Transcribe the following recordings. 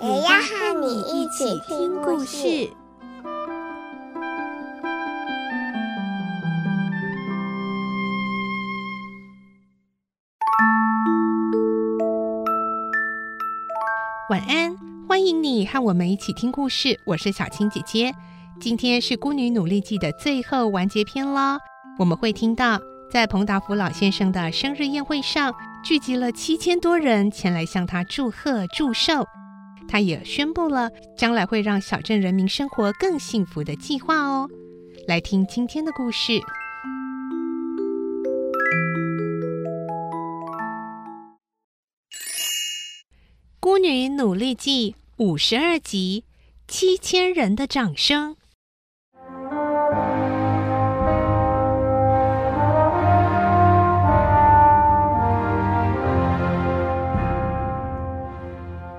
也要和你一起听故事。晚安，欢迎你和我们一起听故事。我是小青姐姐。今天是《孤女努力记》的最后完结篇了。我们会听到，在彭达福老先生的生日宴会上，聚集了七千多人前来向他祝贺祝寿。他也宣布了将来会让小镇人民生活更幸福的计划哦。来听今天的故事，《孤女努力记》五十二集，七千人的掌声。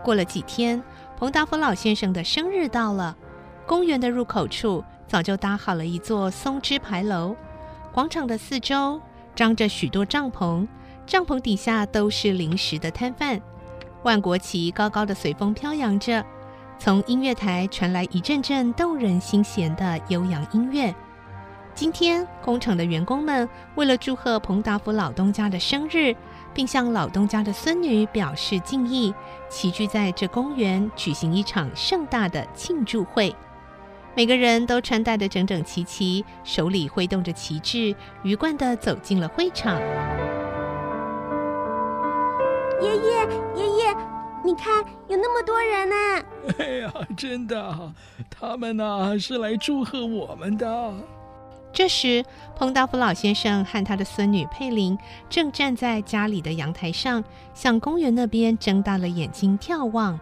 过了几天，彭达福老先生的生日到了。公园的入口处早就搭好了一座松枝牌楼，广场的四周张着许多帐篷，帐篷底下都是临时的摊贩。万国旗高高的随风飘扬着，从音乐台传来一阵阵动人心弦的悠扬音乐。今天，工厂的员工们为了祝贺彭达福老东家的生日，并向老东家的孙女表示敬意，齐聚在这公园举行一场盛大的庆祝会。每个人都穿戴得整整齐齐，手里挥动着旗帜，鱼贯地走进了会场。爷爷，爷爷，你看有那么多人呢！哎呀，真的，他们呢是来祝贺我们的。这时，彭达福老先生和他的孙女佩林正站在家里的阳台上，向公园那边睁大了眼睛眺望。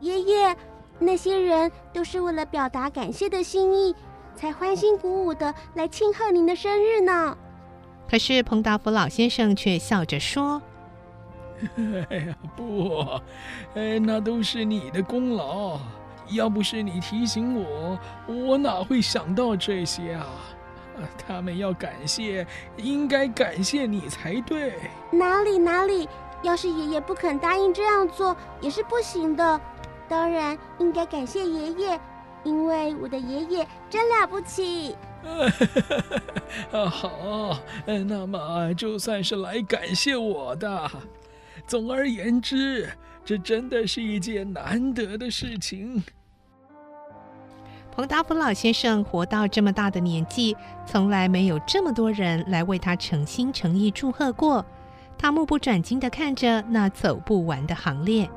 爷爷，那些人都是为了表达感谢的心意，才欢欣鼓舞的来庆贺您的生日呢。可是，彭达福老先生却笑着说：“哎呀，不，哎，那都是你的功劳。要不是你提醒我，我哪会想到这些啊？” 他们要感谢，应该感谢你才对。哪里哪里，要是爷爷不肯答应这样做，也是不行的。当然应该感谢爷爷，因为我的爷爷真了不起。啊，好，那么就算是来感谢我的。总而言之，这真的是一件难得的事情。彭达福老先生活到这么大的年纪，从来没有这么多人来为他诚心诚意祝贺过。他目不转睛地看着那走不完的行列。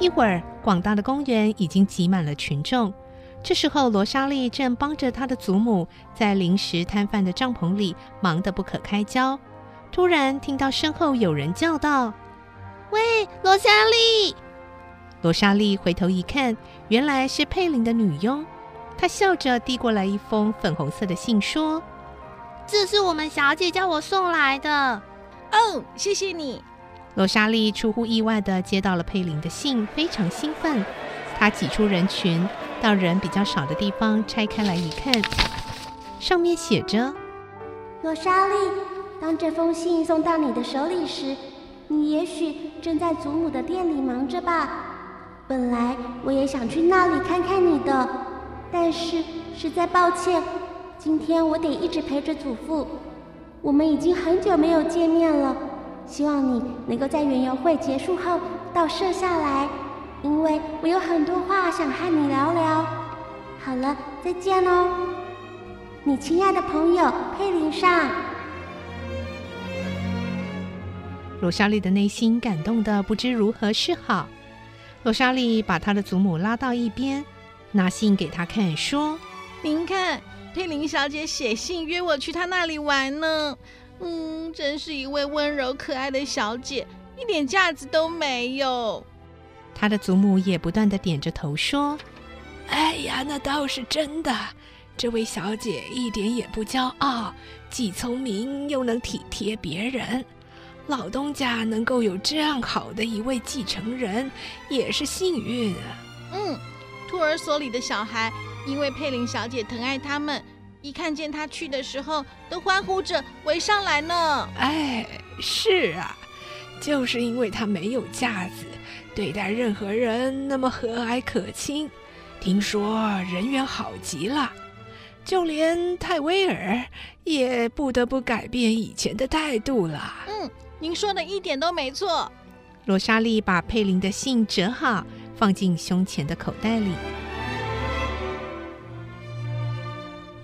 一会儿，广大的公园已经挤满了群众。这时候，罗莎莉正帮着她的祖母在临时摊贩的帐篷里忙得不可开交。突然，听到身后有人叫道。喂，罗莎莉！罗莎莉回头一看，原来是佩林的女佣。她笑着递过来一封粉红色的信，说：“这是我们小姐叫我送来的。”哦，谢谢你。罗莎莉出乎意外地接到了佩林的信，非常兴奋。她挤出人群，到人比较少的地方拆开来一看，上面写着：“罗莎莉，当这封信送到你的手里时。”你也许正在祖母的店里忙着吧？本来我也想去那里看看你的，但是实在抱歉，今天我得一直陪着祖父。我们已经很久没有见面了，希望你能够在园游会结束后到社下来，因为我有很多话想和你聊聊。好了，再见哦，你亲爱的朋友佩林上。罗莎莉的内心感动的不知如何是好。罗莎莉把她的祖母拉到一边，拿信给她看，说：“您看，佩林小姐写信约我去她那里玩呢。嗯，真是一位温柔可爱的小姐，一点架子都没有。他的祖母也不断地点着头说：“哎呀，那倒是真的。这位小姐一点也不骄傲，既聪明又能体贴别人。老东家能够有这样好的一位继承人，也是幸运啊。”嗯，托儿所里的小孩因为佩林小姐疼爱他们，一看见她去的时候，都欢呼着围上来呢。哎，是啊，就是因为她没有架子。对待任何人那么和蔼可亲，听说人缘好极了，就连泰威尔也不得不改变以前的态度了。嗯，您说的一点都没错。罗莎莉把佩林的信折好，放进胸前的口袋里。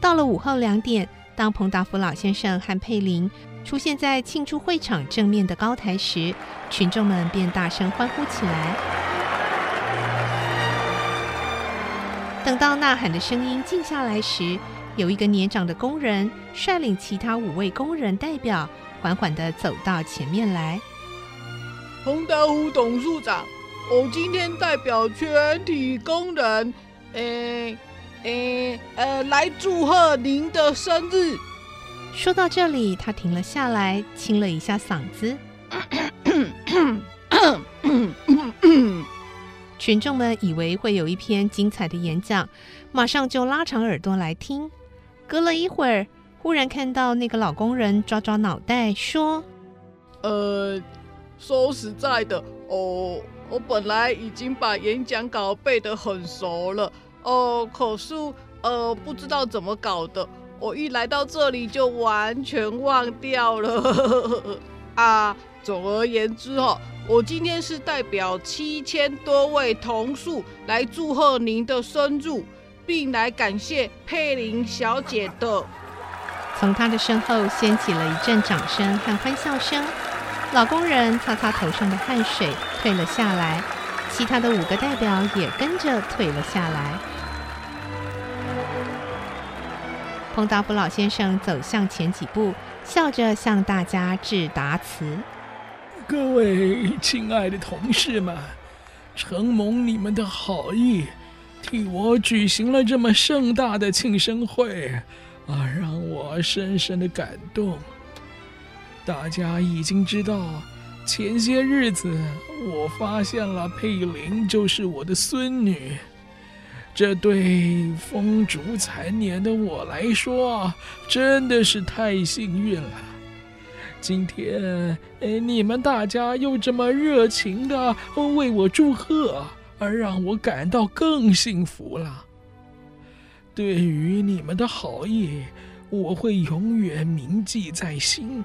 到了午后两点，当彭达福老先生和佩玲出现在庆祝会场正面的高台时，群众们便大声欢呼起来。等到呐喊的声音静下来时，有一个年长的工人率领其他五位工人代表，缓缓地走到前面来。彭达福董事长，我今天代表全体工人，诶诶呃，来祝贺您的生日。说到这里，他停了下来，清了一下嗓子。群众们以为会有一篇精彩的演讲，马上就拉长耳朵来听。隔了一会儿，忽然看到那个老工人抓抓脑袋，说：“呃，说实在的，哦，我本来已经把演讲稿背得很熟了，哦，可是呃，不知道怎么搞的。”我一来到这里就完全忘掉了 啊！总而言之哦，我今天是代表七千多位同宿来祝贺您的生日，并来感谢佩林小姐的。从他的身后掀起了一阵掌声和欢笑声，老工人擦擦头上的汗水，退了下来，其他的五个代表也跟着退了下来。彭达福老先生走向前几步，笑着向大家致答词：“各位亲爱的同事们，承蒙你们的好意，替我举行了这么盛大的庆生会，啊，让我深深的感动。大家已经知道，前些日子我发现了佩玲就是我的孙女。”这对风烛残年的我来说，真的是太幸运了。今天，哎，你们大家又这么热情的为我祝贺，而让我感到更幸福了。对于你们的好意，我会永远铭记在心。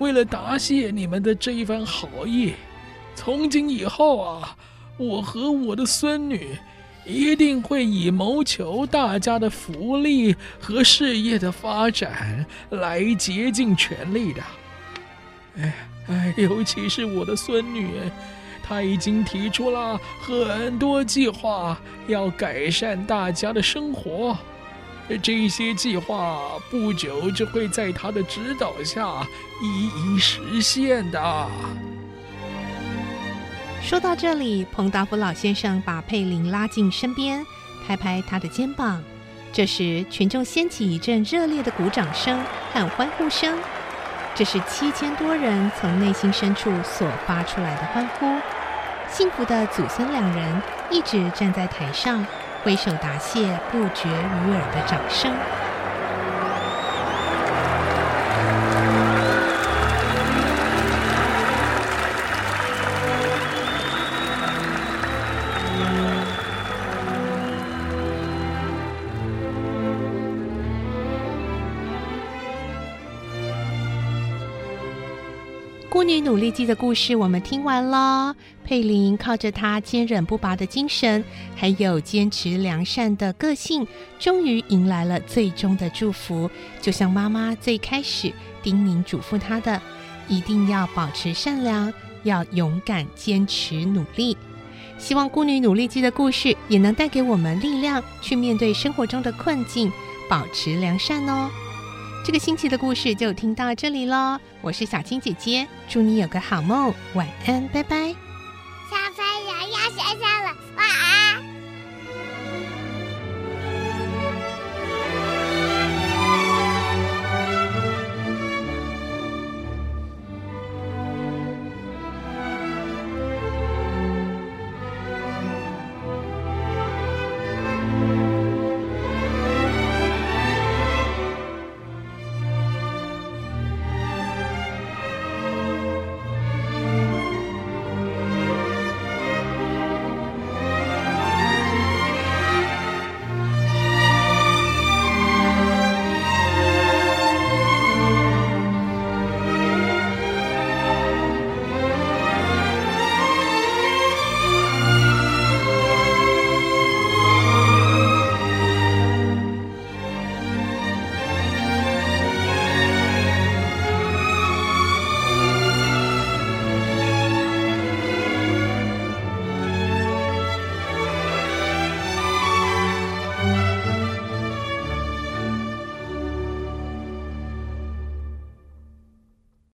为了答谢你们的这一番好意，从今以后啊，我和我的孙女。一定会以谋求大家的福利和事业的发展来竭尽全力的。哎哎，尤其是我的孙女，她已经提出了很多计划，要改善大家的生活。这些计划不久就会在她的指导下一一实现的。说到这里，彭达福老先生把佩林拉近身边，拍拍他的肩膀。这时，群众掀起一阵热烈的鼓掌声和欢呼声。这是七千多人从内心深处所发出来的欢呼。幸福的祖孙两人一直站在台上，挥手答谢不绝于耳的掌声。孤女努力记的故事我们听完了。佩林靠着她坚韧不拔的精神，还有坚持良善的个性，终于迎来了最终的祝福。就像妈妈最开始叮咛嘱咐她的，一定要保持善良，要勇敢坚持努力。希望孤女努力记的故事也能带给我们力量，去面对生活中的困境，保持良善哦。这个星期的故事就听到这里喽我是小青姐姐祝你有个好梦晚安拜拜。小朋友要睡觉了晚安。